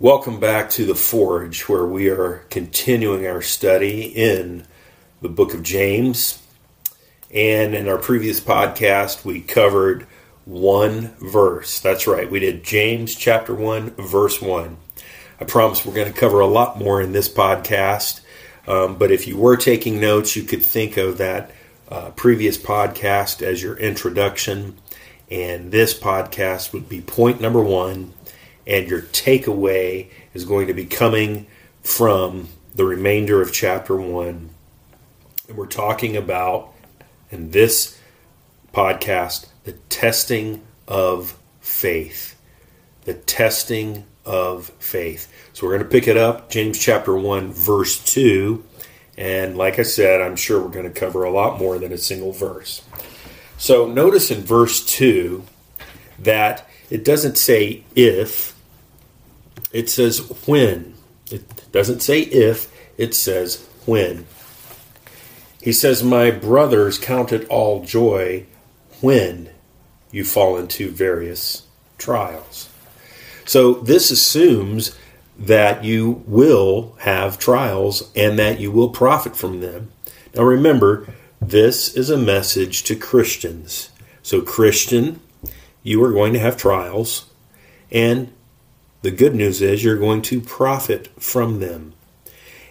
Welcome back to the Forge, where we are continuing our study in the book of James. And in our previous podcast, we covered one verse. That's right, we did James chapter 1, verse 1. I promise we're going to cover a lot more in this podcast. Um, but if you were taking notes, you could think of that uh, previous podcast as your introduction. And this podcast would be point number one and your takeaway is going to be coming from the remainder of chapter 1. And we're talking about, in this podcast, the testing of faith. The testing of faith. So we're going to pick it up, James chapter 1, verse 2. And like I said, I'm sure we're going to cover a lot more than a single verse. So notice in verse 2 that it doesn't say if, it says when. It doesn't say if, it says when. He says, My brothers, count it all joy when you fall into various trials. So this assumes that you will have trials and that you will profit from them. Now remember, this is a message to Christians. So, Christian, you are going to have trials, and the good news is you're going to profit from them.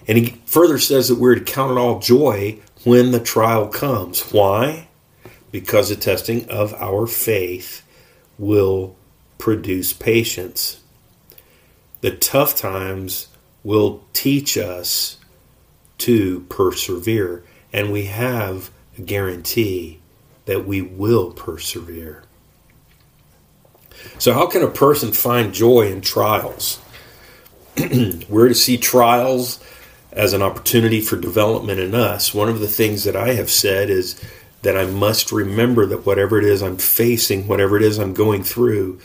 And he further says that we're to count it all joy when the trial comes. Why? Because the testing of our faith will produce patience. The tough times will teach us to persevere, and we have a guarantee that we will persevere. So, how can a person find joy in trials? We're to see trials as an opportunity for development in us. One of the things that I have said is that I must remember that whatever it is I'm facing, whatever it is I'm going through,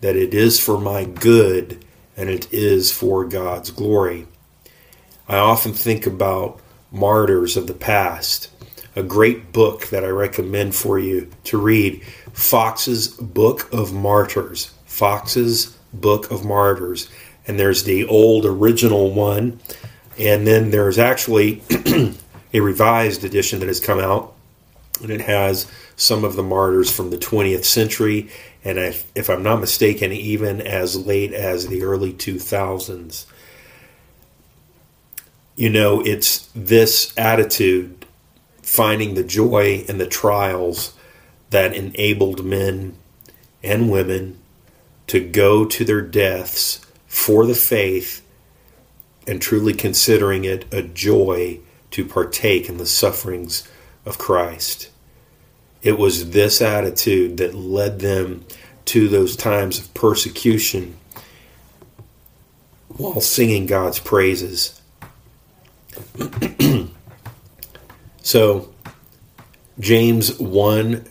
that it is for my good and it is for God's glory. I often think about martyrs of the past. A great book that I recommend for you to read Foxe's Book of Martyrs. Foxe's Book of Martyrs. And there's the old original one. And then there's actually a revised edition that has come out. And it has some of the martyrs from the 20th century. And if, if I'm not mistaken, even as late as the early 2000s. You know, it's this attitude, finding the joy in the trials that enabled men and women to go to their deaths for the faith and truly considering it a joy to partake in the sufferings of Christ. It was this attitude that led them to those times of persecution while singing God's praises. so, James 1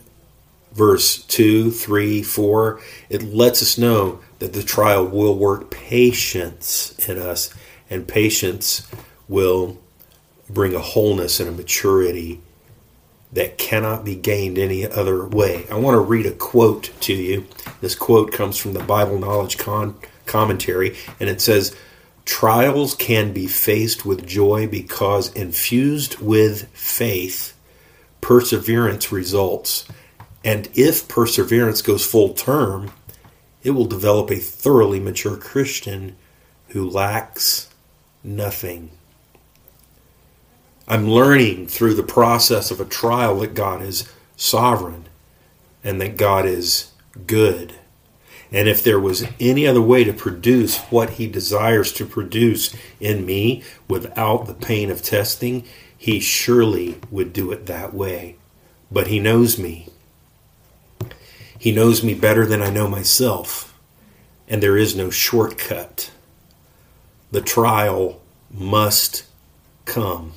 verse 2, 3, 4, it lets us know that the trial will work patience in us, and patience will bring a wholeness and a maturity that cannot be gained any other way. I want to read a quote to you. This quote comes from the Bible Knowledge Con- Commentary, and it says, Trials can be faced with joy because infused with faith, perseverance results and if perseverance goes full term, it will develop a thoroughly mature Christian who lacks nothing. I'm learning through the process of a trial that God is sovereign and that God is good. And if there was any other way to produce what He desires to produce in me without the pain of testing, He surely would do it that way. But He knows me. He knows me better than I know myself, and there is no shortcut. The trial must come.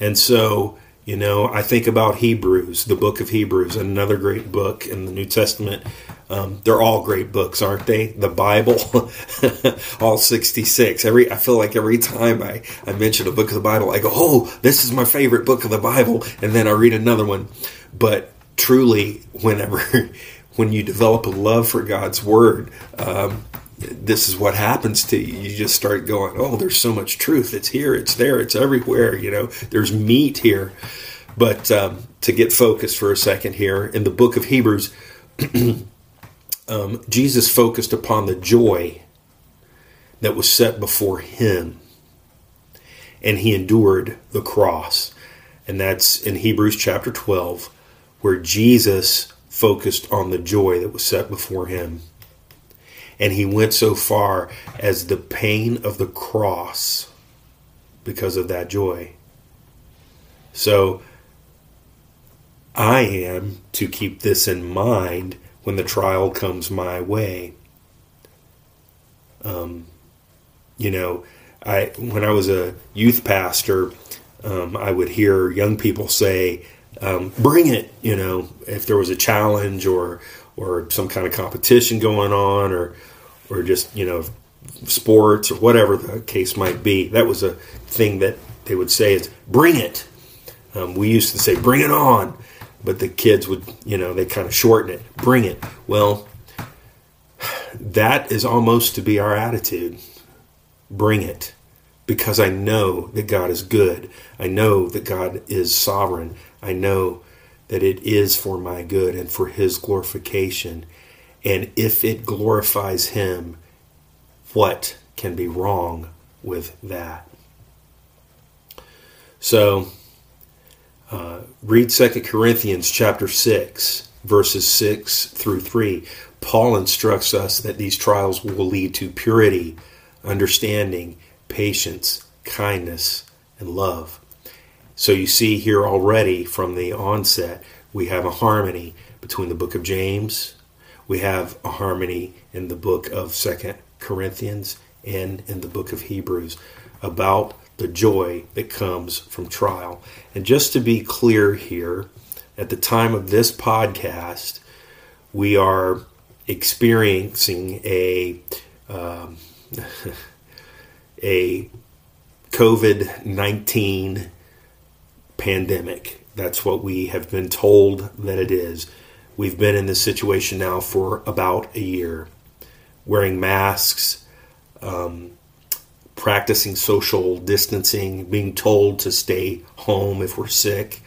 And so, you know, I think about Hebrews, the book of Hebrews, another great book in the New Testament. Um, they're all great books, aren't they? The Bible, all 66. Every I feel like every time I, I mention a book of the Bible, I go, oh, this is my favorite book of the Bible. And then I read another one. But truly, whenever when you develop a love for God's word, um, this is what happens to you. You just start going, oh, there's so much truth. It's here, it's there, it's everywhere. You know, there's meat here. But um, to get focused for a second here, in the book of Hebrews, um, Jesus focused upon the joy that was set before him, and he endured the cross. And that's in Hebrews chapter 12, where Jesus focused on the joy that was set before him. And he went so far as the pain of the cross because of that joy. So I am to keep this in mind when the trial comes my way. Um, you know, I when I was a youth pastor, um, I would hear young people say, um, "Bring it!" You know, if there was a challenge or or some kind of competition going on, or or just you know sports or whatever the case might be. That was a thing that they would say is "Bring it." Um, we used to say "Bring it on." but the kids would, you know, they kind of shorten it, bring it. Well, that is almost to be our attitude. Bring it. Because I know that God is good. I know that God is sovereign. I know that it is for my good and for His glorification. And if it glorifies Him, what can be wrong with that? So, uh, read Second Corinthians chapter 6, verses 6 through 3. Paul instructs us that these trials will lead to purity, understanding, patience, kindness, and love. So you see here already from the onset, we have a harmony between the book of James, we have a harmony in the book of Second Corinthians, and in the book of Hebrews about the joy that comes from trial. And just to be clear here, at the time of this podcast, we are experiencing a um, a COVID nineteen pandemic. That's what we have been told that it is. We've been in this situation now for about a year, wearing masks. Um, practicing social distancing, being told to stay home if we're sick.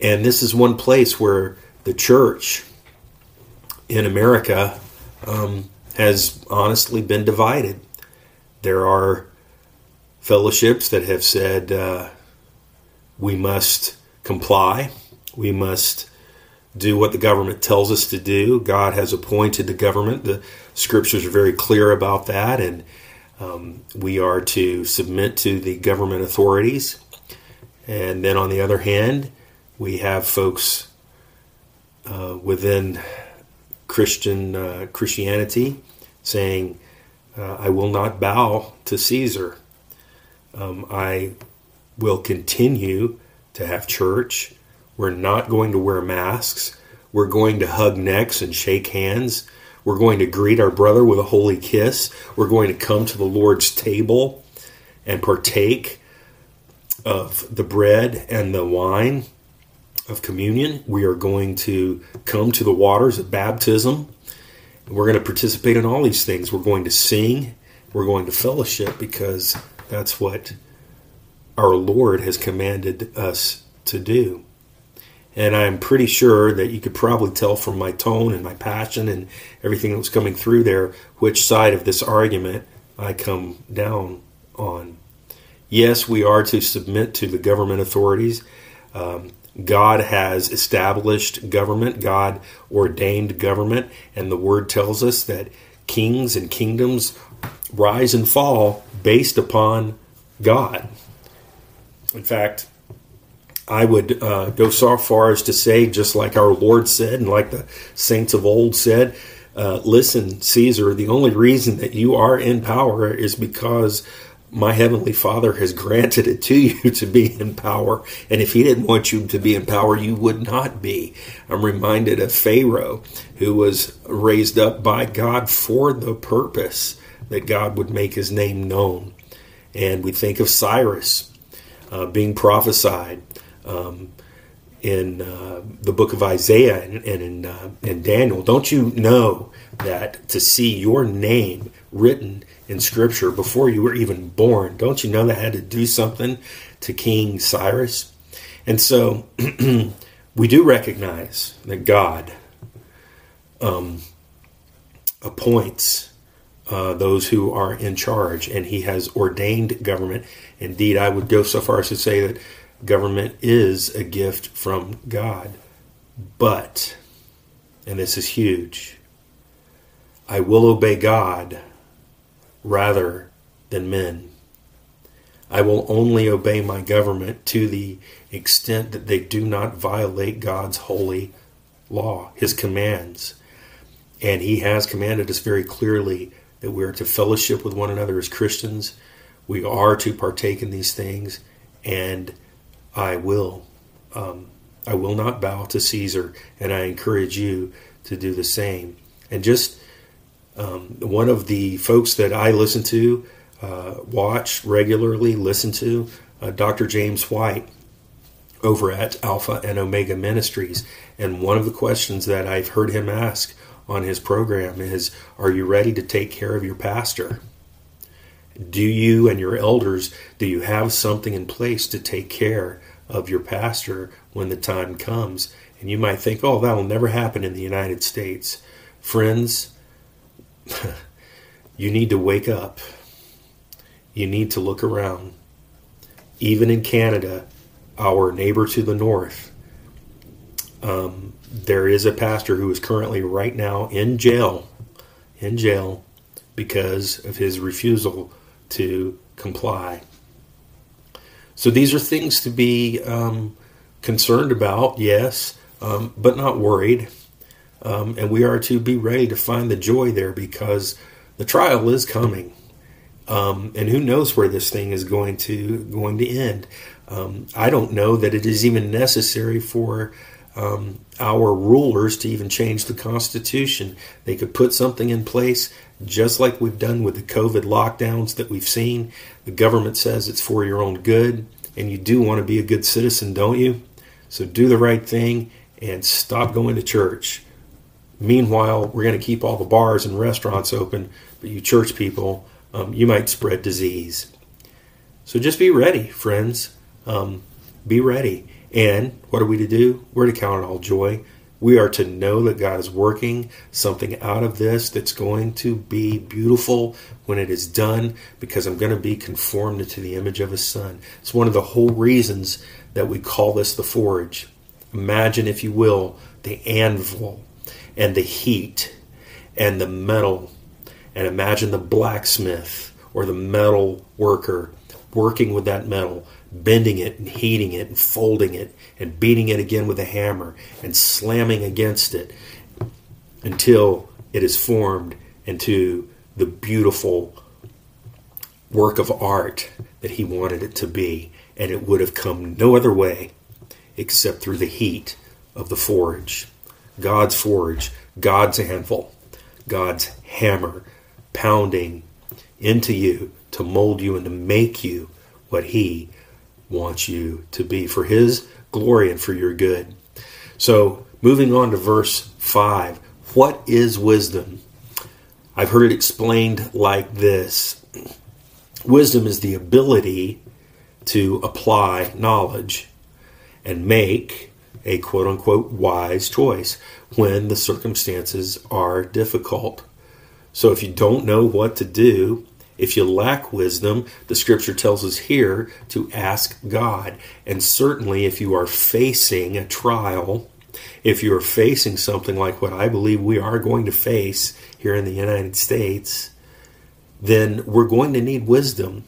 And this is one place where the church in America um, has honestly been divided. There are fellowships that have said uh, we must comply, we must do what the government tells us to do. God has appointed the government. The scriptures are very clear about that, and um, we are to submit to the government authorities. And then on the other hand, we have folks uh, within Christian uh, Christianity saying, uh, "I will not bow to Caesar. Um, I will continue to have church. We're not going to wear masks. We're going to hug necks and shake hands. We're going to greet our brother with a holy kiss. We're going to come to the Lord's table and partake of the bread and the wine of communion. We are going to come to the waters of baptism. We're going to participate in all these things. We're going to sing. We're going to fellowship because that's what our Lord has commanded us to do. And I'm pretty sure that you could probably tell from my tone and my passion and everything that was coming through there which side of this argument I come down on. Yes, we are to submit to the government authorities. Um, God has established government, God ordained government, and the word tells us that kings and kingdoms rise and fall based upon God. In fact, I would uh, go so far as to say, just like our Lord said, and like the saints of old said, uh, listen, Caesar, the only reason that you are in power is because my heavenly Father has granted it to you to be in power. And if he didn't want you to be in power, you would not be. I'm reminded of Pharaoh, who was raised up by God for the purpose that God would make his name known. And we think of Cyrus uh, being prophesied um, in uh, the book of Isaiah and, and in, uh, in Daniel. Don't you know that to see your name written in Scripture before you were even born, don't you know that had to do something to King Cyrus? And so we do recognize that God um, appoints uh, those who are in charge, and He has ordained government. Indeed, I would go so far as to say that government is a gift from God. But, and this is huge, I will obey God rather than men. I will only obey my government to the extent that they do not violate God's holy law, his commands. And he has commanded us very clearly that we are to fellowship with one another as Christians. We are to partake in these things, and I will. Um, I will not bow to Caesar, and I encourage you to do the same. And just um, one of the folks that I listen to, uh, watch regularly, listen to, uh, Dr. James White over at Alpha and Omega Ministries. And one of the questions that I've heard him ask on his program is Are you ready to take care of your pastor? Do you and your elders, do you have something in place to take care of your pastor when the time comes? And you might think, oh, that will never happen in the United States. Friends, you need to wake up. You need to look around. Even in Canada, our neighbor to the north, um, there is a pastor who is currently right now in jail, in jail, because of his refusal to comply. So these are things to be um, concerned about, yes, um, but not worried. Um, and we are to be ready to find the joy there because the trial is coming. Um, and who knows where this thing is going to going to end? Um, I don't know that it is even necessary for um, our rulers to even change the Constitution. They could put something in place, just like we've done with the COVID lockdowns that we've seen. The government says it's for your own good, and you do want to be a good citizen, don't you? So do the right thing and stop going to church. Meanwhile, we're going to keep all the bars and restaurants open, but you church people, um, you might spread disease. So just be ready, friends. Um, be ready. And what are we to do? We're to count it all joy. We are to know that God is working something out of this that's going to be beautiful when it is done because I'm going to be conformed to the image of His Son. It's one of the whole reasons that we call this the forge. Imagine, if you will, the anvil and the heat and the metal. And imagine the blacksmith or the metal worker working with that metal, bending it and heating it and folding it and beating it again with a hammer and slamming against it until it is formed into the beautiful work of art that he wanted it to be. And it would have come no other way except through the heat of the forge. God's forge, God's anvil, God's hammer pounding into you to mold you and to make you what He wants you to be for His glory and for your good. So, moving on to verse 5 what is wisdom? I've heard it explained like this Wisdom is the ability to apply knowledge and make a quote unquote wise choice when the circumstances are difficult. So if you don't know what to do, if you lack wisdom, the scripture tells us here to ask God. And certainly if you are facing a trial, if you are facing something like what I believe we are going to face here in the United States, then we're going to need wisdom.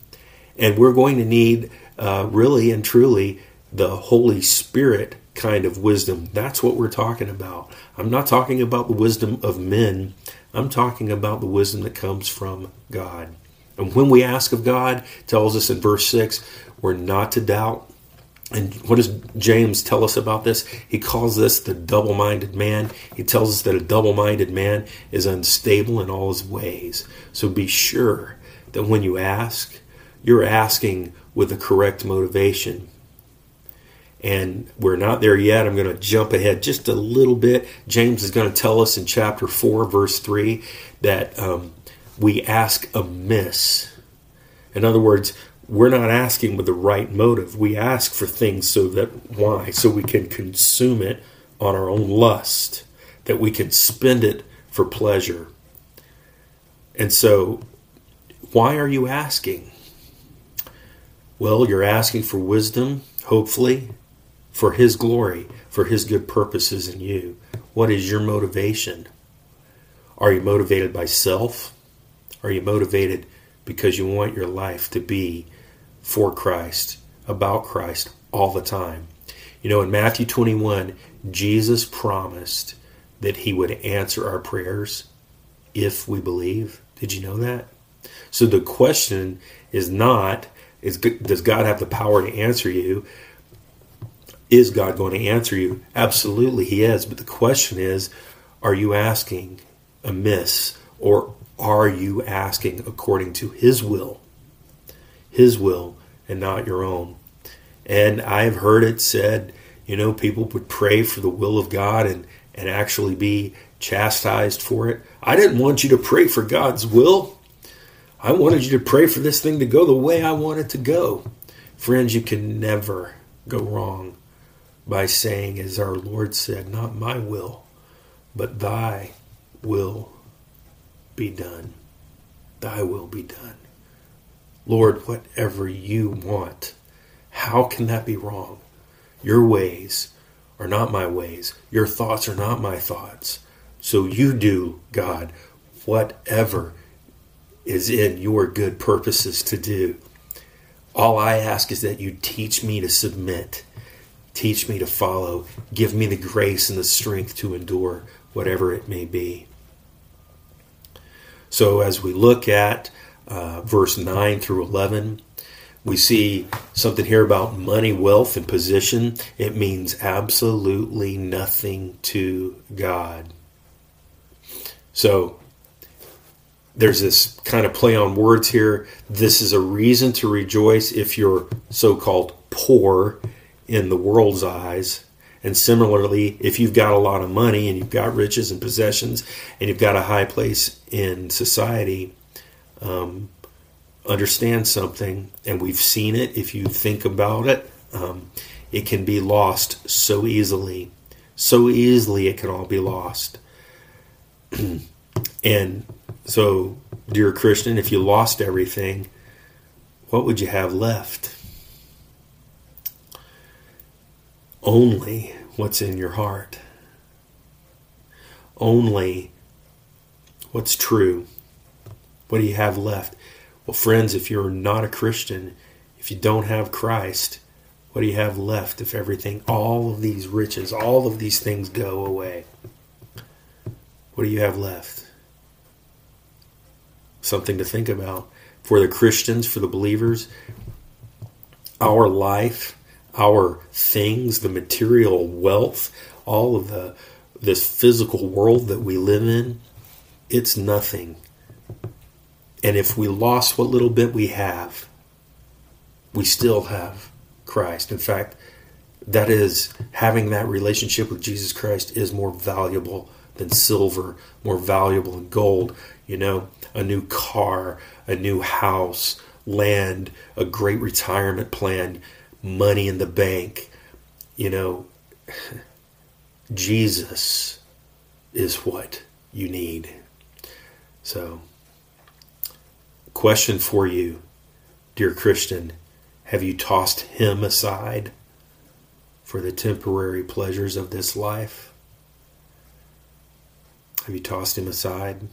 And we're going to need, uh, really and truly, the Holy Spirit kind of wisdom. That's what we're talking about. I'm not talking about the wisdom of men, I'm talking about the wisdom that comes from God. And when we ask of God, tells us in verse 6, we're not to doubt. And what does James tell us about this? He calls this the double minded man. He tells us that a double minded man is unstable in all his ways. So be sure that when you ask, you're asking with the correct motivation And we're not there yet. I'm going to jump ahead just a little bit. James is going to tell us in chapter 4, verse 3, that um, we ask amiss. In other words, we're not asking with the right motive. We ask for things so that, why? So we can consume it on our own lust, that we can spend it for pleasure. And so, why are you asking? Well, you're asking for wisdom, hopefully, for His glory, for His good purposes in you. What is your motivation? Are you motivated by self? Are you motivated because you want your life to be for Christ, about Christ all the time? You know, in Matthew 21, Jesus promised that He would answer our prayers if we believe. Did you know that? So the question is not is does God have the power to answer you? Is God going to answer you? Absolutely, He is. But the question is, are you asking amiss, or are you asking according to His will? His will and not your own. And I've heard it said, you know, people would pray for the will of God and, and actually be chastised for it. I didn't want you to pray for God's will. I wanted you to pray for this thing to go the way I want it to go. Friends, you can never go wrong by saying, as our Lord said, Not my will, but thy will be done. Thy will be done. Lord, whatever you want, how can that be wrong? Your ways are not my ways. Your thoughts are not my thoughts. So you do, God, whatever is in your good purposes to do. All I ask is that you teach me to submit, teach me to follow, give me the grace and the strength to endure whatever it may be. So, as we look at uh, verse 9 through 11, we see something here about money, wealth, and position. It means absolutely nothing to God. So, there's this kind of play on words here. This is a reason to rejoice if you're so called poor in the world's eyes. And similarly, if you've got a lot of money and you've got riches and possessions and you've got a high place in society, um, understand something, and we've seen it if you think about it, um, it can be lost so easily. So easily, it can all be lost. and so, dear Christian, if you lost everything, what would you have left? Only what's in your heart. Only what's true. What do you have left? Well, friends, if you're not a Christian, if you don't have Christ, what do you have left if everything, all of these riches, all of these things go away? What do you have left? something to think about for the Christians, for the believers. Our life, our things, the material wealth, all of the this physical world that we live in, it's nothing. And if we lost what little bit we have, we still have Christ. In fact, that is having that relationship with Jesus Christ is more valuable than silver, more valuable than gold. You know, a new car, a new house, land, a great retirement plan, money in the bank. You know, Jesus is what you need. So, question for you, dear Christian have you tossed him aside for the temporary pleasures of this life? Have you tossed him aside?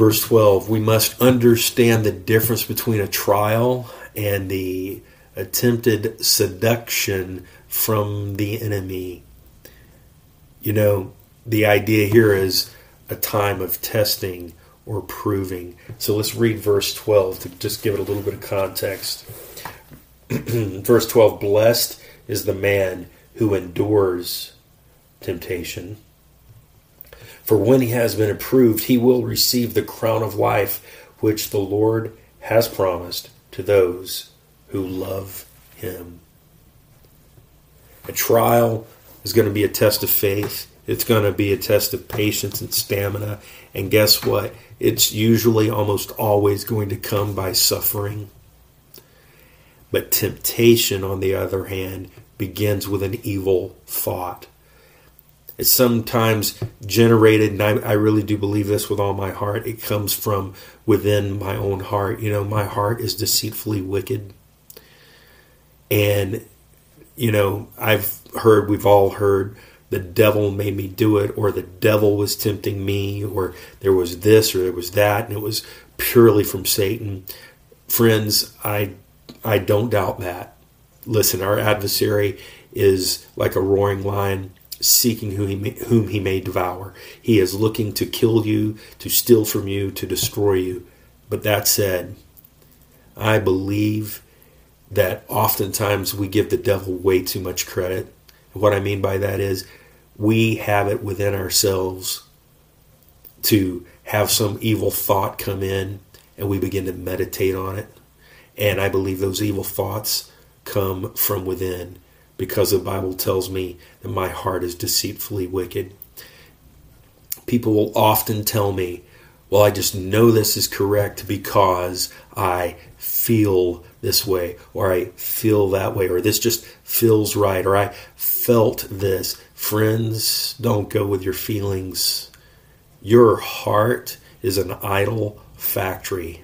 Verse 12, we must understand the difference between a trial and the attempted seduction from the enemy. You know, the idea here is a time of testing or proving. So let's read verse 12 to just give it a little bit of context. verse 12 Blessed is the man who endures temptation for when he has been approved, he will receive the crown of life which the Lord has promised to those who love him. A trial is going to be a test of faith. It's going to be a test of patience and stamina. And guess what? It's usually almost always going to come by suffering. But temptation, on the other hand, begins with an evil thought. It's sometimes generated, and I, I, really do believe this with all my heart. It comes from within my own heart. You know, my heart is deceitfully wicked. And, you know, I've heard, we've all heard, the devil made me do it, or the devil was tempting me, or there was this or there was that, and it was purely from Satan. Friends, I I don't doubt that. Listen, our adversary is like a roaring lion seeking whom he, may, whom he may devour. He is looking to kill you, to steal from you, to destroy you. But that said, I believe that oftentimes we give the devil way too much credit. what I mean by that is we have it within ourselves to have some evil thought come in and we begin to meditate on it and I believe those evil thoughts come from within because the Bible tells me that my heart is deceitfully wicked. People will often tell me, well, I just know this is correct because I feel this way, or I feel that way, or this just feels right, or I felt this. Friends, don't go with your feelings. Your heart is an idol factory.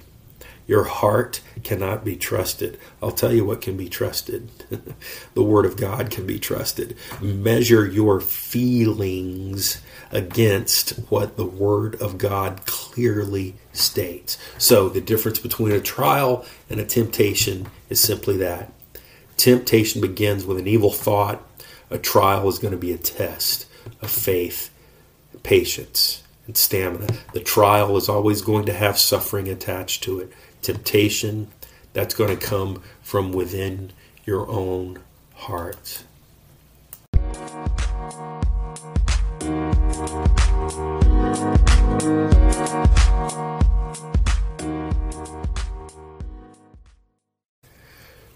Your heart cannot be trusted. I'll tell you what can be trusted. the Word of God can be trusted. Measure your feelings against what the Word of God clearly states. So, the difference between a trial and a temptation is simply that. Temptation begins with an evil thought, a trial is going to be a test of faith, patience, and stamina. The trial is always going to have suffering attached to it temptation, that's going to come from within your own heart.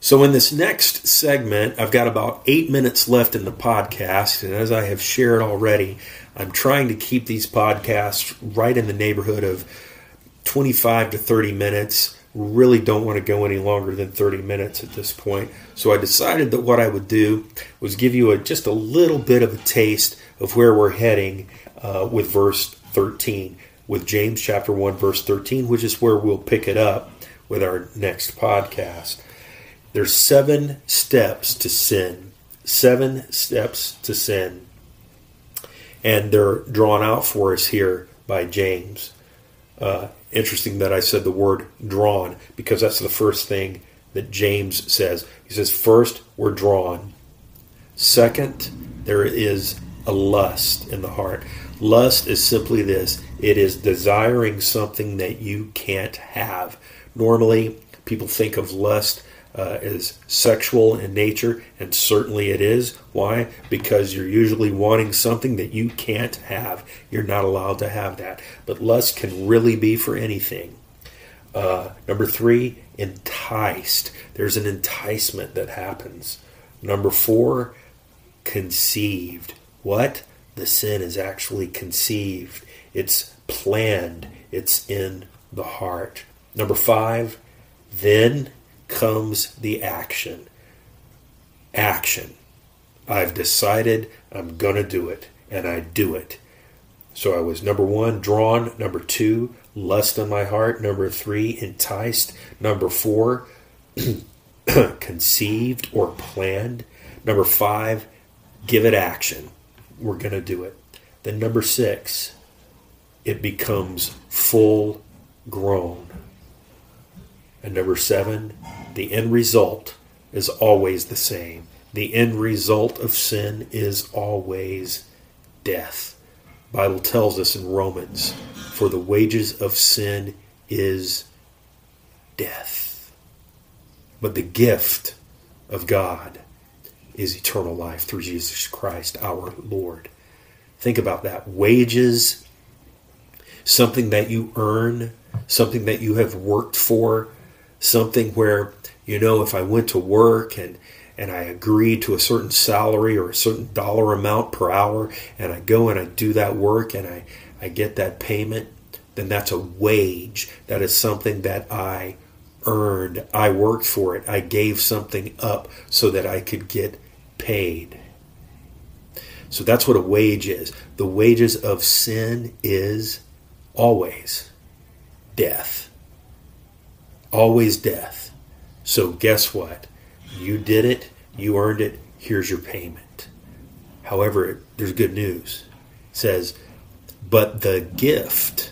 So, in this next segment, I've got about eight minutes left in the podcast. And as I have shared already, I'm trying to keep these podcasts right in the neighborhood of 25 to 30 minutes. Really don't want to go any longer than 30 minutes at this point. So I decided that what I would do was give you a, just a little bit of a taste of where we're heading uh, with verse 13, with James chapter 1, verse 13, which is where we'll pick it up with our next podcast. There's seven steps to sin. Seven steps to sin. And they're drawn out for us here by James. Uh, interesting that I said the word drawn because that's the first thing that James says. He says, first, we're drawn. Second, there is a lust in the heart. Lust is simply this it is desiring something that you can't have. Normally, people think of lust uh, is sexual in nature, and certainly it is. Why? Because you're usually wanting something that you can't have. You're not allowed to have that. But lust can really be for anything. Uh, number three, enticed. There's an enticement that happens. Number four, conceived. What? The sin is actually conceived, it's planned, it's in the heart. Number five, then comes the action. Action. I've decided I'm going to do it, and I do it. So I was number one, drawn. Number two, lust in my heart. Number three, enticed. Number four, conceived or planned. Number five, give it action. We're going to do it. Then number six, it becomes full grown. And number seven, the end result is always the same. The end result of sin is always death. Bible tells us in Romans, for the wages of sin is death. But the gift of God is eternal life through Jesus Christ our Lord. Think about that. Wages, something that you earn, something that you have worked for, something where you know if I went to work and and I agreed to a certain salary or a certain dollar amount per hour, and I go and I do that work and I, I get that payment, then that's a wage. That is something that I earned. I worked for it. I gave something up so that I could get paid. So that's what a wage is. The wages of sin is always death. Always death. So guess what? You did it, you earned it, here's your payment. However, there's good news. It says, but the gift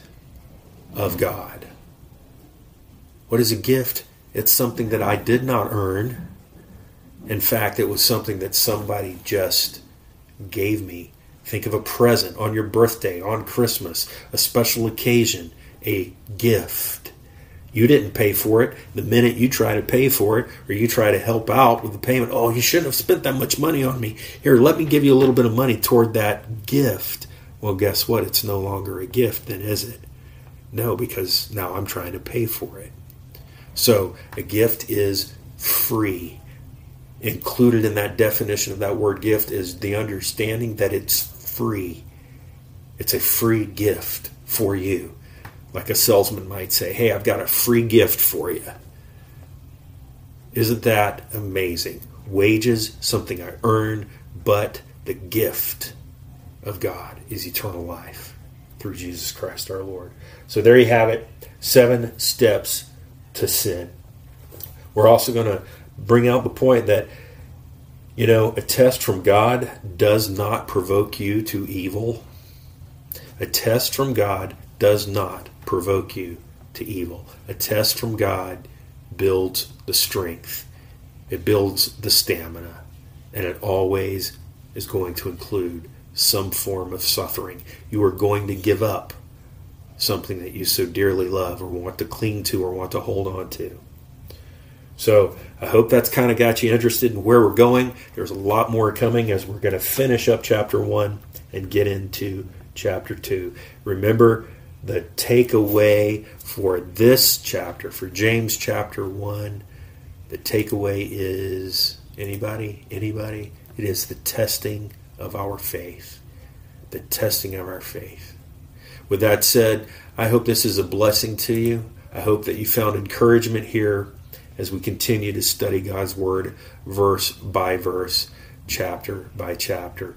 of God. What is a gift? It's something that I did not earn. In fact, it was something that somebody just gave me. Think of a present on your birthday, on Christmas, a special occasion, a gift. You didn't pay for it. The minute you try to pay for it or you try to help out with the payment, oh, you shouldn't have spent that much money on me. Here, let me give you a little bit of money toward that gift. Well, guess what? It's no longer a gift, then, is it? No, because now I'm trying to pay for it. So a gift is free. Included in that definition of that word gift is the understanding that it's free. It's a free gift for you. Like a salesman might say, Hey, I've got a free gift for you. Isn't that amazing? Wages, something I earn, but the gift of God is eternal life through Jesus Christ our Lord. So there you have it seven steps to sin. We're also going to bring out the point that, you know, a test from God does not provoke you to evil. A test from God does not provoke you to evil. A test from God builds the strength, it builds the stamina, and it always is going to include some form of suffering. You are going to give up something that you so dearly love or want to cling to or want to hold on to. So I hope that's kind of got you interested in where we're going. There's a lot more coming as we're going to finish up chapter one and get into chapter two. Remember the takeaway for this chapter, for James chapter one. The takeaway is anybody? Anybody? It is the testing of our faith. The testing of our faith. With that said, I hope this is a blessing to you. I hope that you found encouragement here as we continue to study God's Word verse by verse, chapter by chapter.